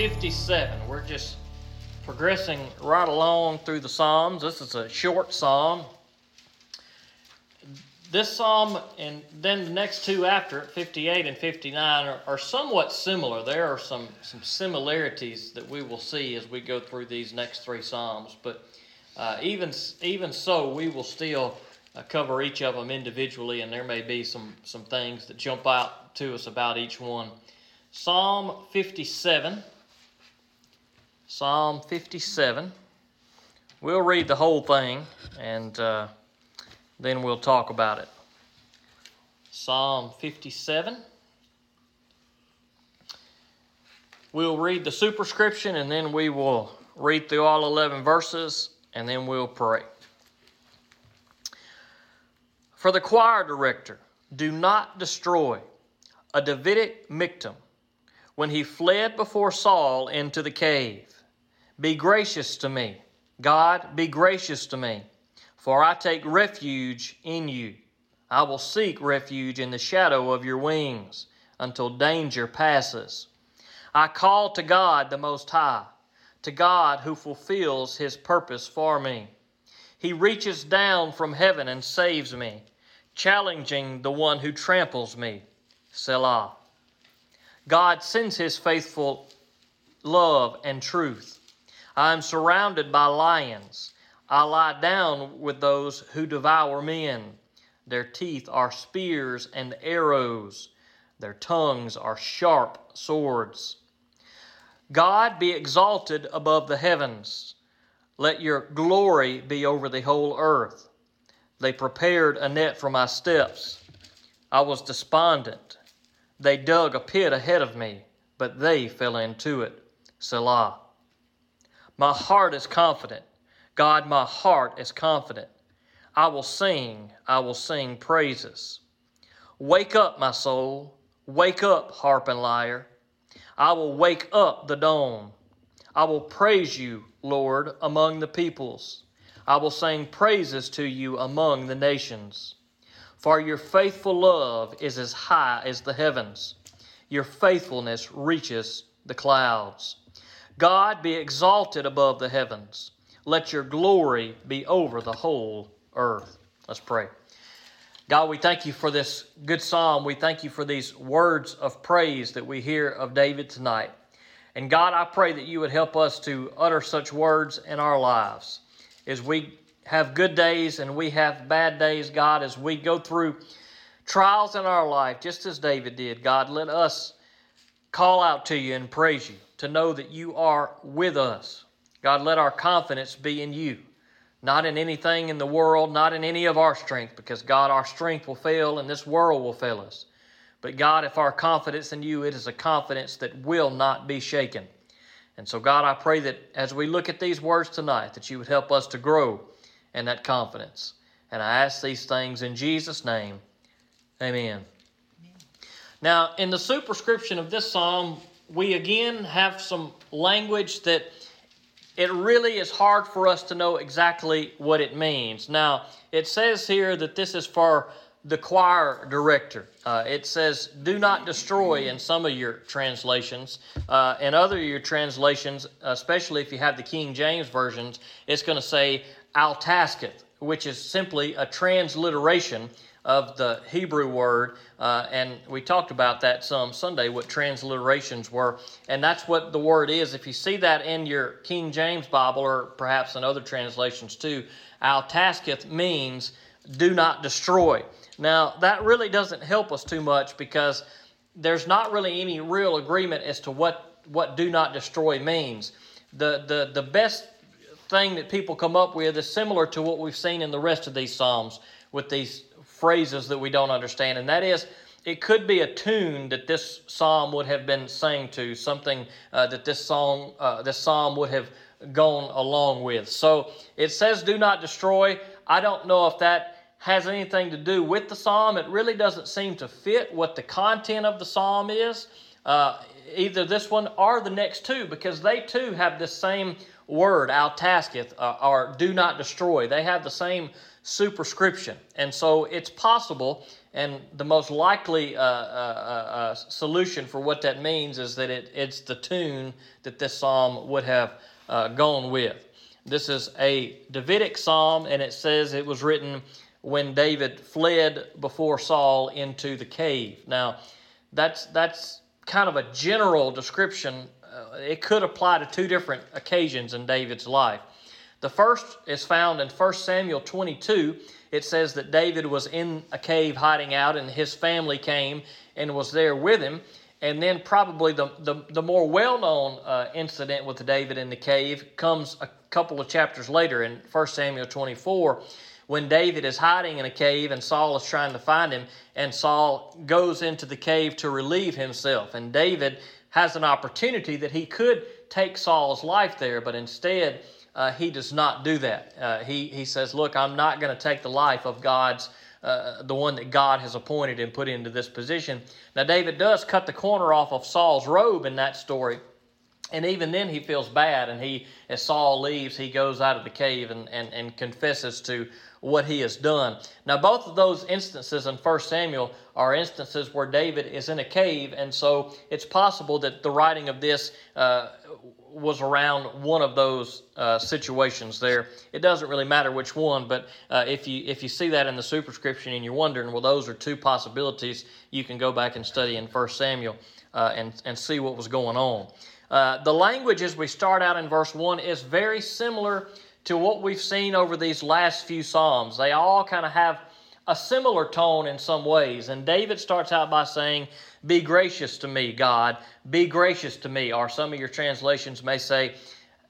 57. We're just progressing right along through the Psalms. This is a short psalm. This psalm and then the next two after it, 58 and 59, are, are somewhat similar. There are some, some similarities that we will see as we go through these next three psalms. But uh, even, even so, we will still uh, cover each of them individually, and there may be some, some things that jump out to us about each one. Psalm 57. Psalm 57. We'll read the whole thing and uh, then we'll talk about it. Psalm 57. We'll read the superscription and then we will read through all 11 verses and then we'll pray. For the choir director, do not destroy a Davidic Michtam when he fled before Saul into the cave. Be gracious to me. God, be gracious to me, for I take refuge in you. I will seek refuge in the shadow of your wings until danger passes. I call to God the Most High, to God who fulfills his purpose for me. He reaches down from heaven and saves me, challenging the one who tramples me. Selah. God sends his faithful love and truth. I am surrounded by lions. I lie down with those who devour men. Their teeth are spears and arrows. Their tongues are sharp swords. God be exalted above the heavens. Let your glory be over the whole earth. They prepared a net for my steps. I was despondent. They dug a pit ahead of me, but they fell into it. Selah. My heart is confident. God, my heart is confident. I will sing, I will sing praises. Wake up, my soul. Wake up, harp and lyre. I will wake up the dawn. I will praise you, Lord, among the peoples. I will sing praises to you among the nations. For your faithful love is as high as the heavens, your faithfulness reaches the clouds. God be exalted above the heavens. Let your glory be over the whole earth. Let's pray. God, we thank you for this good psalm. We thank you for these words of praise that we hear of David tonight. And God, I pray that you would help us to utter such words in our lives. As we have good days and we have bad days, God, as we go through trials in our life, just as David did, God, let us call out to you and praise you to know that you are with us. God, let our confidence be in you, not in anything in the world, not in any of our strength, because God, our strength will fail and this world will fail us. But God, if our confidence in you, it is a confidence that will not be shaken. And so, God, I pray that as we look at these words tonight, that you would help us to grow in that confidence. And I ask these things in Jesus' name. Amen. Now, in the superscription of this psalm, we again have some language that it really is hard for us to know exactly what it means. Now, it says here that this is for the choir director. Uh, it says, do not destroy in some of your translations. Uh, in other of your translations, especially if you have the King James versions, it's going to say, al tasketh, which is simply a transliteration of the Hebrew word, uh, and we talked about that some Sunday, what transliterations were, and that's what the word is. If you see that in your King James Bible, or perhaps in other translations too, al tasketh means do not destroy. Now, that really doesn't help us too much because there's not really any real agreement as to what, what do not destroy means. The, the, the best thing that people come up with is similar to what we've seen in the rest of these Psalms with these phrases that we don't understand, and that is it could be a tune that this psalm would have been sang to, something uh, that this song, uh, this psalm would have gone along with. So it says, "Do not destroy." I don't know if that has anything to do with the psalm. It really doesn't seem to fit what the content of the psalm is. Uh, either this one or the next two, because they too have the same word, al tasketh, uh, or do not destroy. They have the same superscription. And so it's possible, and the most likely uh, uh, uh, uh, solution for what that means is that it, it's the tune that this psalm would have uh, gone with. This is a Davidic psalm, and it says it was written when David fled before Saul into the cave. Now, that's that's kind of a general description. Uh, it could apply to two different occasions in David's life. The first is found in 1 Samuel 22. It says that David was in a cave hiding out, and his family came and was there with him. And then, probably the, the, the more well known uh, incident with David in the cave comes a couple of chapters later in 1 Samuel 24 when David is hiding in a cave and Saul is trying to find him, and Saul goes into the cave to relieve himself. And David has an opportunity that he could take Saul's life there, but instead, uh, he does not do that. Uh, he, he says, Look, I'm not going to take the life of God's, uh, the one that God has appointed and put into this position. Now, David does cut the corner off of Saul's robe in that story. And even then, he feels bad. And he, as Saul leaves, he goes out of the cave and, and, and confesses to what he has done. Now, both of those instances in 1 Samuel are instances where David is in a cave, and so it's possible that the writing of this uh, was around one of those uh, situations there. It doesn't really matter which one, but uh, if you if you see that in the superscription and you're wondering, well, those are two possibilities, you can go back and study in 1 Samuel uh, and, and see what was going on. Uh, the language as we start out in verse 1 is very similar to what we've seen over these last few Psalms. They all kind of have a similar tone in some ways. And David starts out by saying, Be gracious to me, God. Be gracious to me. Or some of your translations may say,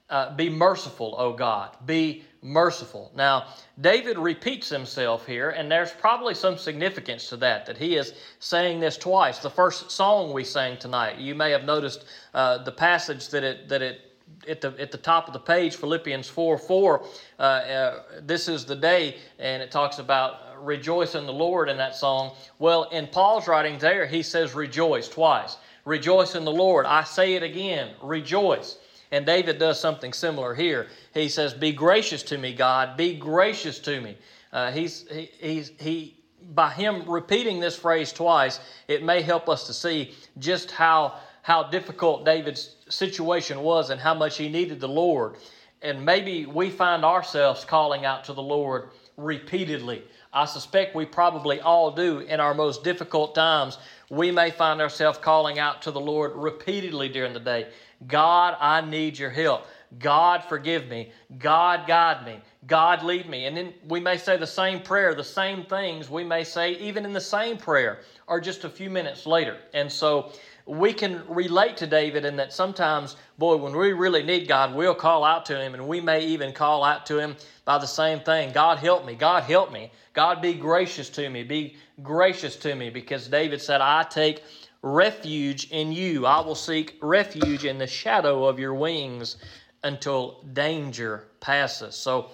uh, Be merciful, O God. Be merciful. Now, David repeats himself here, and there's probably some significance to that, that he is saying this twice. The first song we sang tonight, you may have noticed uh, the passage that it, that it at the at the top of the page, Philippians 4 4. Uh, uh, this is the day, and it talks about rejoice in the Lord in that song. Well, in Paul's writing there, he says rejoice twice. Rejoice in the Lord. I say it again, rejoice. And David does something similar here. He says, Be gracious to me, God. Be gracious to me. Uh, he's, he, he's, he, by him repeating this phrase twice, it may help us to see just how how difficult David's situation was and how much he needed the Lord. And maybe we find ourselves calling out to the Lord repeatedly. I suspect we probably all do in our most difficult times. We may find ourselves calling out to the Lord repeatedly during the day God, I need your help. God, forgive me. God, guide me. God, lead me. And then we may say the same prayer, the same things we may say even in the same prayer or just a few minutes later. And so we can relate to David in that sometimes, boy, when we really need God, we'll call out to Him, and we may even call out to Him by the same thing God, help me. God, help me. God, be gracious to me. Be gracious to me. Because David said, I take refuge in you. I will seek refuge in the shadow of your wings until danger passes. So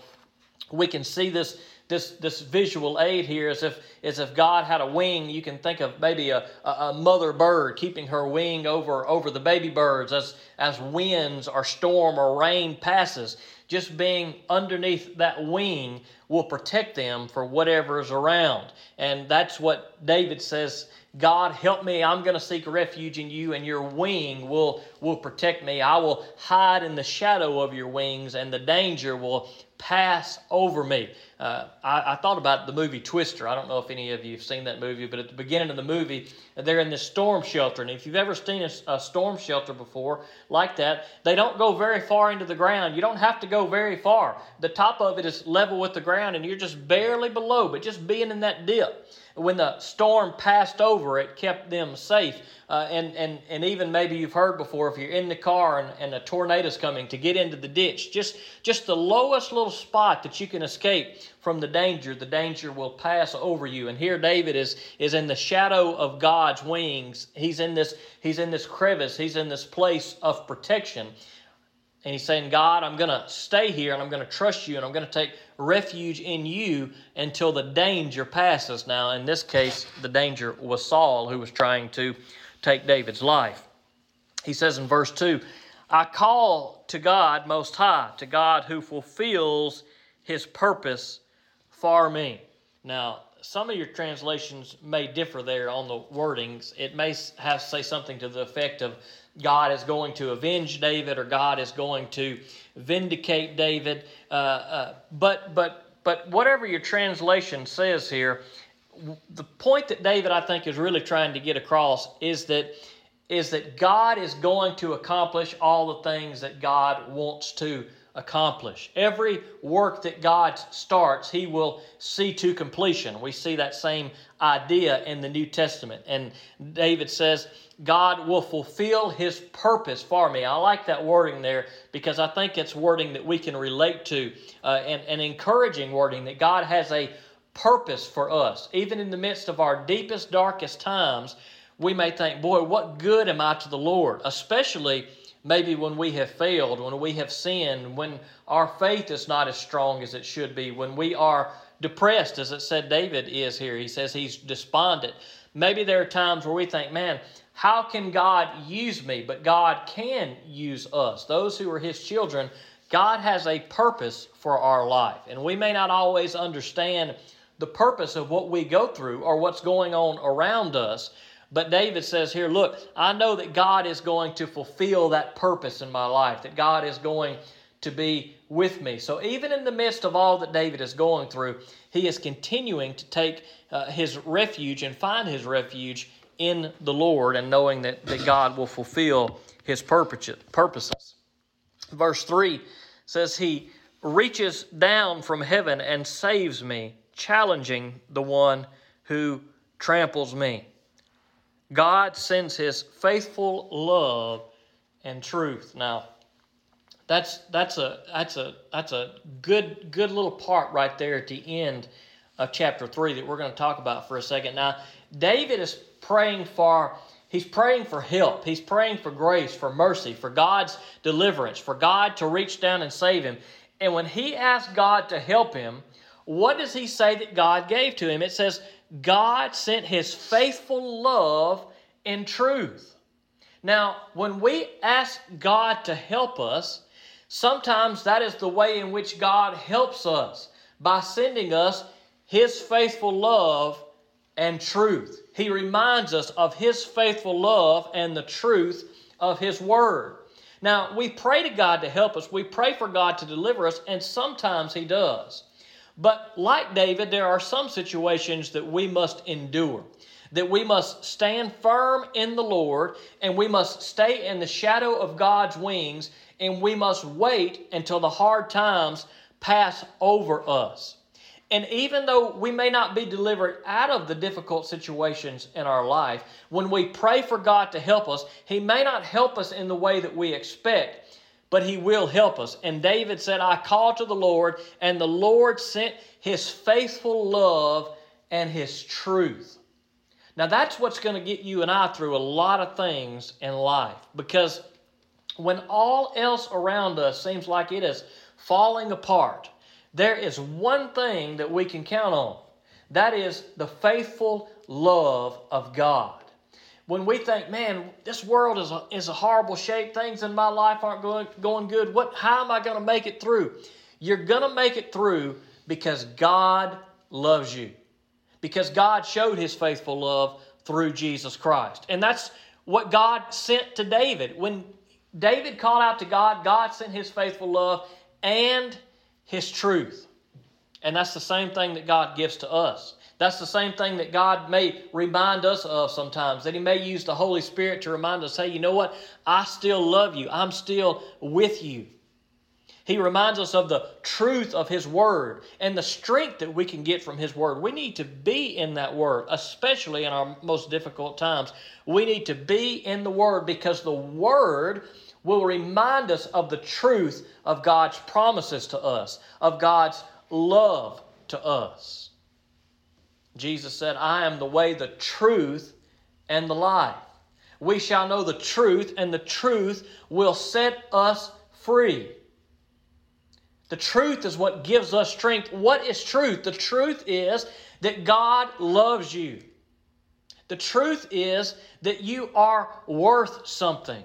we can see this this this visual aid here is if is if God had a wing, you can think of maybe a, a, mother bird keeping her wing over over the baby birds as as winds or storm or rain passes. Just being underneath that wing will protect them for whatever is around. And that's what David says God, help me. I'm going to seek refuge in you, and your wing will, will protect me. I will hide in the shadow of your wings, and the danger will pass over me. Uh, I, I, thought about the movie Twister. I don't know if any of you have seen that movie, but at the beginning of the movie, they're in this storm shelter. And if you've ever seen a, a, storm shelter before like that, they don't go very far into the ground. You don't have to go very far. The top of it is level with the ground, and you're just barely below, but just being in that dip when the storm passed over, it kept them safe. Uh, and, and, and even maybe you've heard before if you're in the car and, and a tornado's coming to get into the ditch, just, just the lowest little spot that you can escape from the danger, the danger will pass over you. And here David is, is in the shadow of God's wings. He's in, this, he's in this crevice, he's in this place of protection. And he's saying, God, I'm going to stay here and I'm going to trust you and I'm going to take refuge in you until the danger passes. Now, in this case, the danger was Saul who was trying to take David's life. He says in verse 2 I call to God Most High, to God who fulfills his purpose for me. Now, some of your translations may differ there on the wordings. It may have say something to the effect of God is going to avenge David or God is going to vindicate David. Uh, uh, but but but whatever your translation says here, the point that David I think is really trying to get across is that is that God is going to accomplish all the things that God wants to accomplish. Every work that God starts, He will see to completion. We see that same idea in the New Testament. And David says, God will fulfill His purpose for me. I like that wording there because I think it's wording that we can relate to uh, and, and encouraging wording that God has a purpose for us. Even in the midst of our deepest, darkest times, we may think, boy, what good am I to the Lord? Especially maybe when we have failed, when we have sinned, when our faith is not as strong as it should be, when we are depressed, as it said David is here. He says he's despondent. Maybe there are times where we think, man, how can God use me? But God can use us. Those who are His children, God has a purpose for our life. And we may not always understand the purpose of what we go through or what's going on around us. But David says here, look, I know that God is going to fulfill that purpose in my life, that God is going to be with me. So even in the midst of all that David is going through, he is continuing to take uh, his refuge and find his refuge in the Lord and knowing that, that God will fulfill his purposes. Verse 3 says, He reaches down from heaven and saves me, challenging the one who tramples me. God sends his faithful love and truth. Now, that's that's a that's a that's a good good little part right there at the end of chapter 3 that we're going to talk about for a second. Now, David is praying for he's praying for help. He's praying for grace, for mercy, for God's deliverance, for God to reach down and save him. And when he asks God to help him, what does he say that God gave to him? It says God sent his faithful love and truth. Now, when we ask God to help us, sometimes that is the way in which God helps us by sending us his faithful love and truth. He reminds us of his faithful love and the truth of his word. Now, we pray to God to help us. We pray for God to deliver us, and sometimes he does. But like David, there are some situations that we must endure. That we must stand firm in the Lord and we must stay in the shadow of God's wings and we must wait until the hard times pass over us. And even though we may not be delivered out of the difficult situations in our life, when we pray for God to help us, He may not help us in the way that we expect but he will help us. And David said, I called to the Lord, and the Lord sent his faithful love and his truth. Now, that's what's going to get you and I through a lot of things in life because when all else around us seems like it is falling apart, there is one thing that we can count on that is the faithful love of God when we think, man, this world is a, is a horrible shape, things in my life aren't going, going good, what, how am I going to make it through? You're going to make it through because God loves you. Because God showed his faithful love through Jesus Christ. And that's what God sent to David. When David called out to God, God sent his faithful love and his truth. And that's the same thing that God gives to us. That's the same thing that God may remind us of sometimes, that He may use the Holy Spirit to remind us, hey, you know what? I still love you. I'm still with you. He reminds us of the truth of His Word and the strength that we can get from His Word. We need to be in that Word, especially in our most difficult times. We need to be in the Word because the Word will remind us of the truth of God's promises to us, of God's love to us. Jesus said, I am the way, the truth, and the life. We shall know the truth, and the truth will set us free. The truth is what gives us strength. What is truth? The truth is that God loves you. The truth is that you are worth something.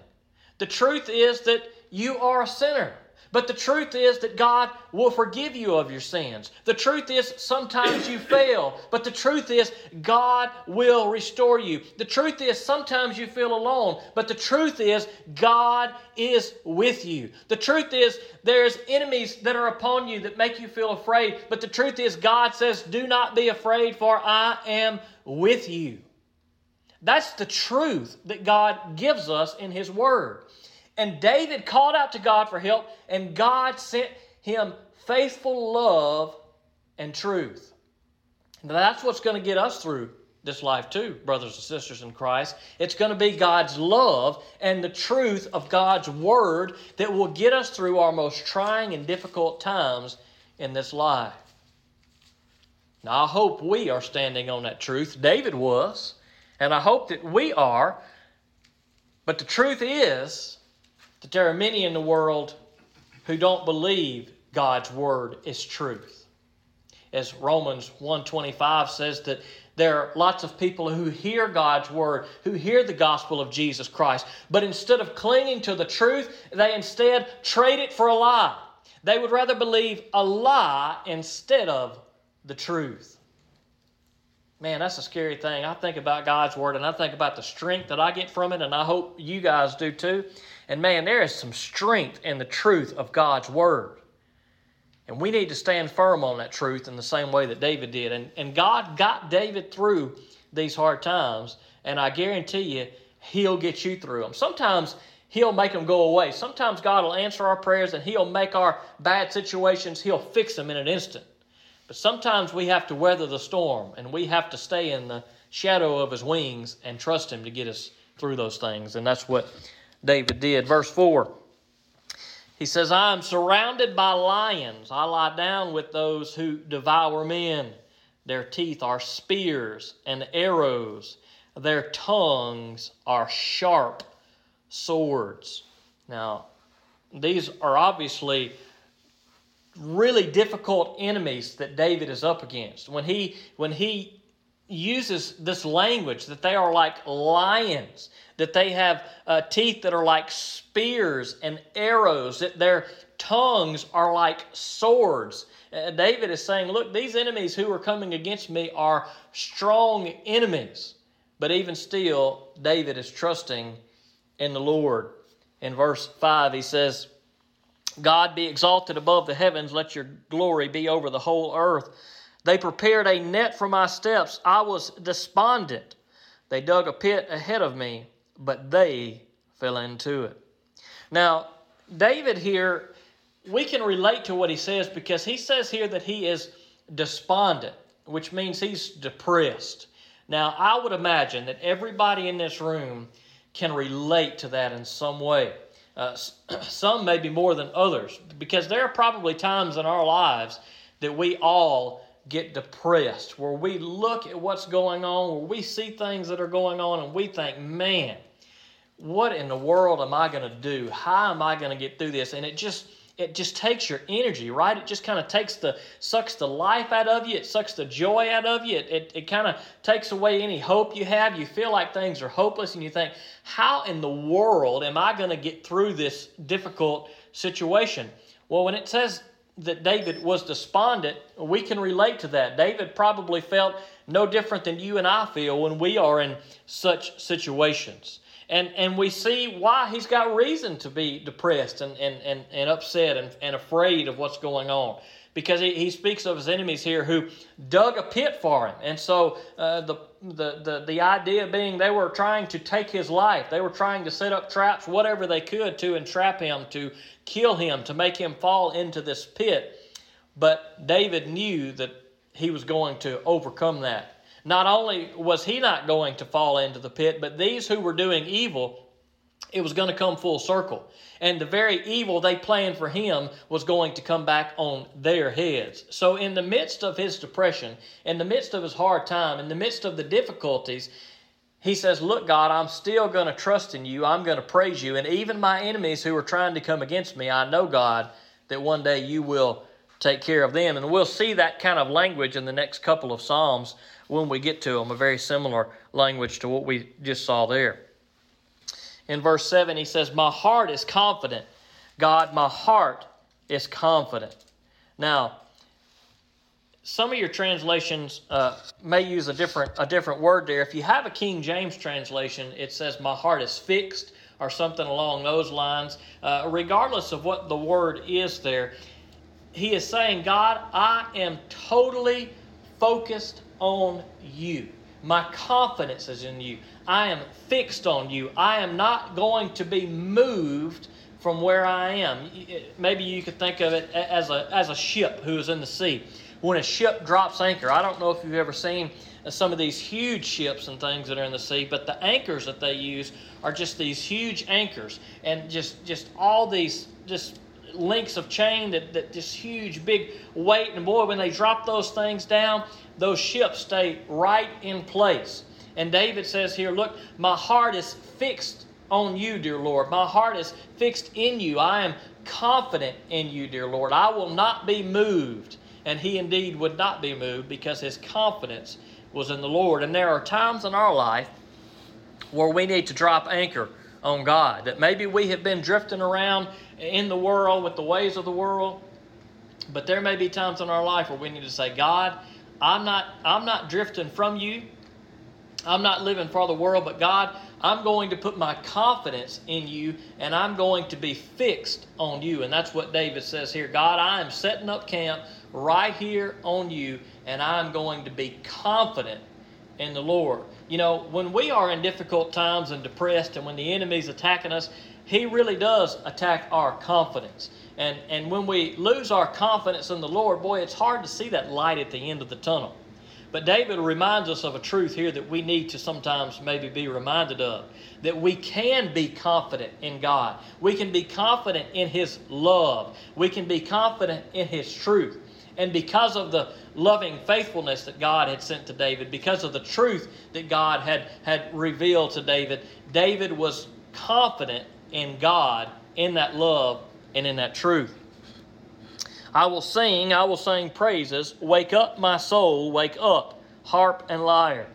The truth is that you are a sinner. But the truth is that God will forgive you of your sins. The truth is sometimes you fail, but the truth is God will restore you. The truth is sometimes you feel alone, but the truth is God is with you. The truth is there's enemies that are upon you that make you feel afraid, but the truth is God says, "Do not be afraid, for I am with you." That's the truth that God gives us in his word. And David called out to God for help, and God sent him faithful love and truth. Now, that's what's going to get us through this life, too, brothers and sisters in Christ. It's going to be God's love and the truth of God's word that will get us through our most trying and difficult times in this life. Now, I hope we are standing on that truth. David was, and I hope that we are. But the truth is, that there are many in the world who don't believe God's word is truth. As Romans 125 says that there are lots of people who hear God's word, who hear the gospel of Jesus Christ, but instead of clinging to the truth, they instead trade it for a lie. They would rather believe a lie instead of the truth. Man, that's a scary thing. I think about God's word and I think about the strength that I get from it, and I hope you guys do too. And man, there is some strength in the truth of God's Word. And we need to stand firm on that truth in the same way that David did. And, and God got David through these hard times, and I guarantee you, He'll get you through them. Sometimes He'll make them go away. Sometimes God will answer our prayers and He'll make our bad situations, He'll fix them in an instant. But sometimes we have to weather the storm and we have to stay in the shadow of His wings and trust Him to get us through those things. And that's what David did. Verse 4 he says, I am surrounded by lions. I lie down with those who devour men. Their teeth are spears and arrows, their tongues are sharp swords. Now, these are obviously really difficult enemies that David is up against. When he when he uses this language that they are like lions, that they have uh, teeth that are like spears and arrows, that their tongues are like swords. Uh, David is saying, Look, these enemies who are coming against me are strong enemies. But even still, David is trusting in the Lord. In verse 5, he says, God be exalted above the heavens, let your glory be over the whole earth. They prepared a net for my steps. I was despondent. They dug a pit ahead of me, but they fell into it. Now, David here, we can relate to what he says because he says here that he is despondent, which means he's depressed. Now, I would imagine that everybody in this room can relate to that in some way. Uh, some maybe more than others, because there are probably times in our lives that we all get depressed, where we look at what's going on, where we see things that are going on, and we think, man, what in the world am I going to do? How am I going to get through this? And it just it just takes your energy, right? It just kind of takes the sucks the life out of you. It sucks the joy out of you. It, it, it kind of takes away any hope you have. You feel like things are hopeless, and you think, how in the world am I going to get through this difficult situation? Well, when it says that David was despondent, we can relate to that. David probably felt no different than you and I feel when we are in such situations. And, and we see why he's got reason to be depressed and, and, and, and upset and, and afraid of what's going on. Because he, he speaks of his enemies here who dug a pit for him. And so uh, the, the, the, the idea being they were trying to take his life. They were trying to set up traps, whatever they could, to entrap him, to kill him, to make him fall into this pit. But David knew that he was going to overcome that. Not only was he not going to fall into the pit, but these who were doing evil, it was going to come full circle. And the very evil they planned for him was going to come back on their heads. So, in the midst of his depression, in the midst of his hard time, in the midst of the difficulties, he says, Look, God, I'm still going to trust in you. I'm going to praise you. And even my enemies who are trying to come against me, I know, God, that one day you will take care of them. And we'll see that kind of language in the next couple of Psalms when we get to them, a very similar language to what we just saw there. In verse 7, he says, My heart is confident. God, my heart is confident. Now, some of your translations uh, may use a different a different word there. If you have a King James translation, it says "my heart is fixed" or something along those lines. Uh, regardless of what the word is there, he is saying, "God, I am totally focused on you. My confidence is in you. I am fixed on you. I am not going to be moved." From where I am, maybe you could think of it as a as a ship who is in the sea when a ship drops anchor. I don't know if you've ever seen some of these huge ships and things that are in the sea, but the anchors that they use are just these huge anchors and just just all these just links of chain that, that just huge big weight and boy when they drop those things down those ships stay right in place. And david says here look my heart is fixed on you dear lord. My heart is fixed in you. I am confident in you dear lord. I will not be moved. And he indeed would not be moved because his confidence was in the Lord. And there are times in our life where we need to drop anchor on God. That maybe we have been drifting around in the world with the ways of the world, but there may be times in our life where we need to say, God, I'm not, I'm not drifting from you. I'm not living for the world, but God, I'm going to put my confidence in you and I'm going to be fixed on you. And that's what David says here God, I am setting up camp right here on you, and I'm going to be confident in the Lord. You know, when we are in difficult times and depressed, and when the enemy's attacking us, he really does attack our confidence. And, and when we lose our confidence in the Lord, boy, it's hard to see that light at the end of the tunnel. But David reminds us of a truth here that we need to sometimes maybe be reminded of that we can be confident in God. We can be confident in His love. We can be confident in His truth. And because of the loving faithfulness that God had sent to David, because of the truth that God had, had revealed to David, David was confident in God, in that love, and in that truth. I will sing, I will sing praises. Wake up, my soul, wake up, harp and lyre.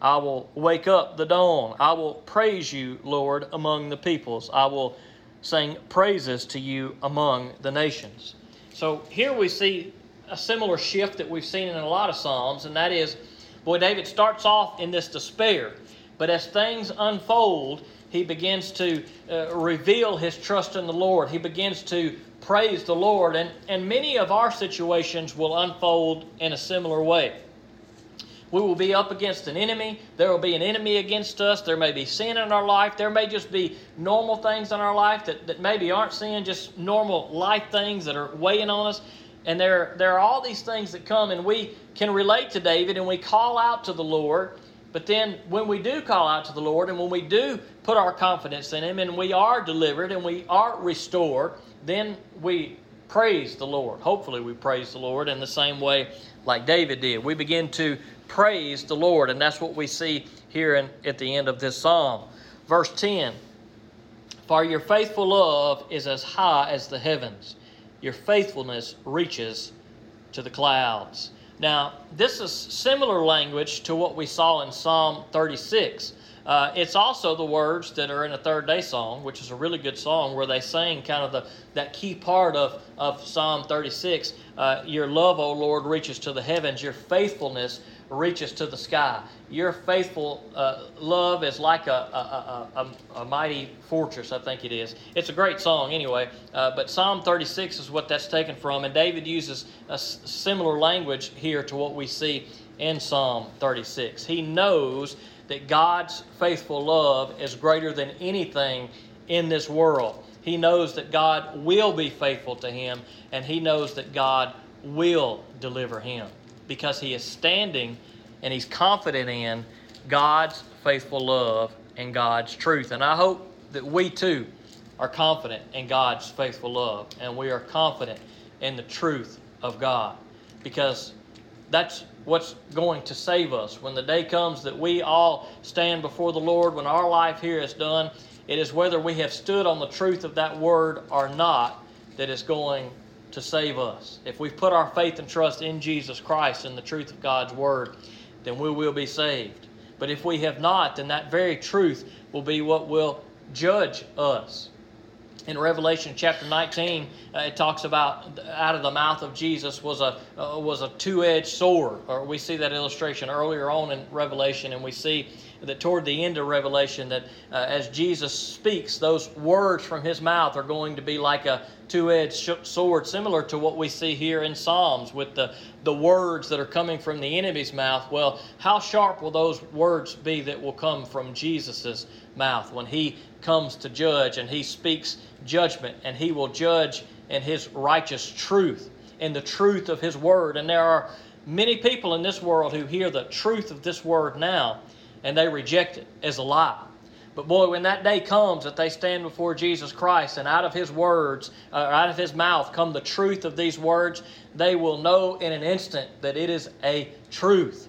I will wake up the dawn. I will praise you, Lord, among the peoples. I will sing praises to you among the nations. So here we see a similar shift that we've seen in a lot of Psalms, and that is, boy, David starts off in this despair, but as things unfold, he begins to uh, reveal his trust in the Lord. He begins to praise the Lord, and, and many of our situations will unfold in a similar way. We will be up against an enemy. There will be an enemy against us. There may be sin in our life. There may just be normal things in our life that, that maybe aren't sin, just normal life things that are weighing on us. And there, there are all these things that come, and we can relate to David and we call out to the Lord. But then, when we do call out to the Lord and when we do put our confidence in Him and we are delivered and we are restored, then we praise the Lord. Hopefully, we praise the Lord in the same way like David did. We begin to praise the Lord, and that's what we see here in, at the end of this psalm. Verse 10 For your faithful love is as high as the heavens your faithfulness reaches to the clouds. Now, this is similar language to what we saw in Psalm 36. Uh, it's also the words that are in a Third Day song, which is a really good song where they sing kind of the that key part of, of Psalm 36. Uh, your love, O Lord, reaches to the heavens. Your faithfulness reaches to the sky. Your faithful uh, love is like a, a, a, a, mighty fortress, I think it is. It's a great song anyway, uh, but Psalm 36 is what that's taken from, and David uses a similar language here to what we see in Psalm 36. He knows that God's faithful love is greater than anything in this world. He knows that God will be faithful to him, and he knows that God will deliver him because he is standing and he's confident in God's faithful love and God's truth. And I hope that we too are confident in God's faithful love and we are confident in the truth of God because that's what's going to save us. When the day comes that we all stand before the Lord, when our life here is done, it is whether we have stood on the truth of that word or not that is going to save us. If we've put our faith and trust in Jesus Christ and the truth of God's Word, then we will be saved. But if we have not, then that very truth will be what will judge us. in Revelation chapter 19, uh, it talks about out of the mouth of Jesus was a uh, was a two-edged sword. Or we see that illustration earlier on in Revelation, and we see that toward the end of Revelation, that uh, as Jesus speaks, those words from his mouth are going to be like a two-edged sword, similar to what we see here in Psalms with the the words that are coming from the enemy's mouth. Well, how sharp will those words be that will come from Jesus's mouth when he comes to judge and he speaks judgment and he will judge in his righteous truth, in the truth of his word. And there are many people in this world who hear the truth of this word now and they reject it as a lie. But boy, when that day comes that they stand before Jesus Christ and out of His words, uh, out of His mouth come the truth of these words, they will know in an instant that it is a truth.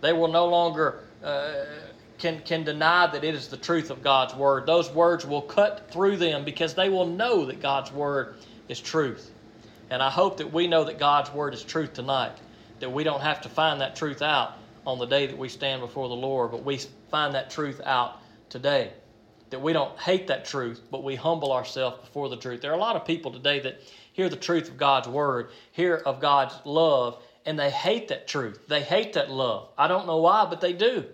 They will no longer uh, can, can deny that it is the truth of God's Word. Those words will cut through them because they will know that God's Word is truth. And I hope that we know that God's Word is truth tonight, that we don't have to find that truth out on the day that we stand before the Lord, but we find that truth out today. That we don't hate that truth, but we humble ourselves before the truth. There are a lot of people today that hear the truth of God's Word, hear of God's love, and they hate that truth. They hate that love. I don't know why, but they do.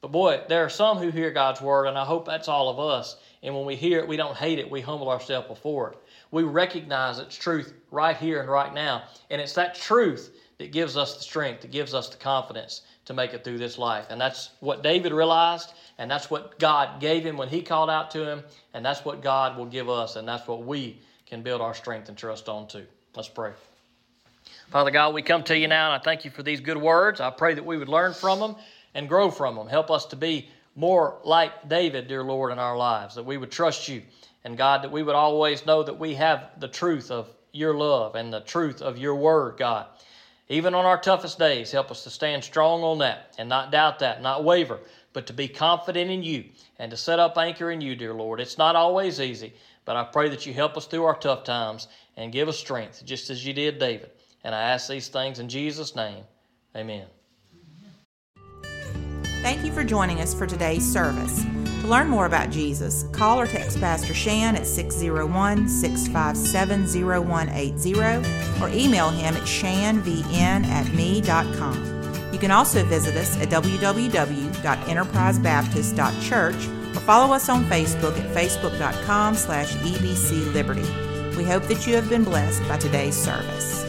But boy, there are some who hear God's word, and I hope that's all of us. And when we hear it, we don't hate it, we humble ourselves before it. We recognize its truth right here and right now. And it's that truth that gives us the strength, that gives us the confidence to make it through this life. And that's what David realized, and that's what God gave him when he called out to him, and that's what God will give us, and that's what we can build our strength and trust on to. Let's pray. Father God, we come to you now, and I thank you for these good words. I pray that we would learn from them and grow from them. Help us to be more like David, dear Lord, in our lives, that we would trust you. And God, that we would always know that we have the truth of your love and the truth of your word, God. Even on our toughest days, help us to stand strong on that and not doubt that, not waver, but to be confident in you and to set up anchor in you, dear Lord. It's not always easy, but I pray that you help us through our tough times and give us strength, just as you did David. And I ask these things in Jesus' name. Amen. Thank you for joining us for today's service. To learn more about Jesus, call or text Pastor Shan at 601 657 0180 or email him at shanvn at me.com. You can also visit us at www.enterprisebaptist.church or follow us on Facebook at facebook.com slash ebcliberty. We hope that you have been blessed by today's service.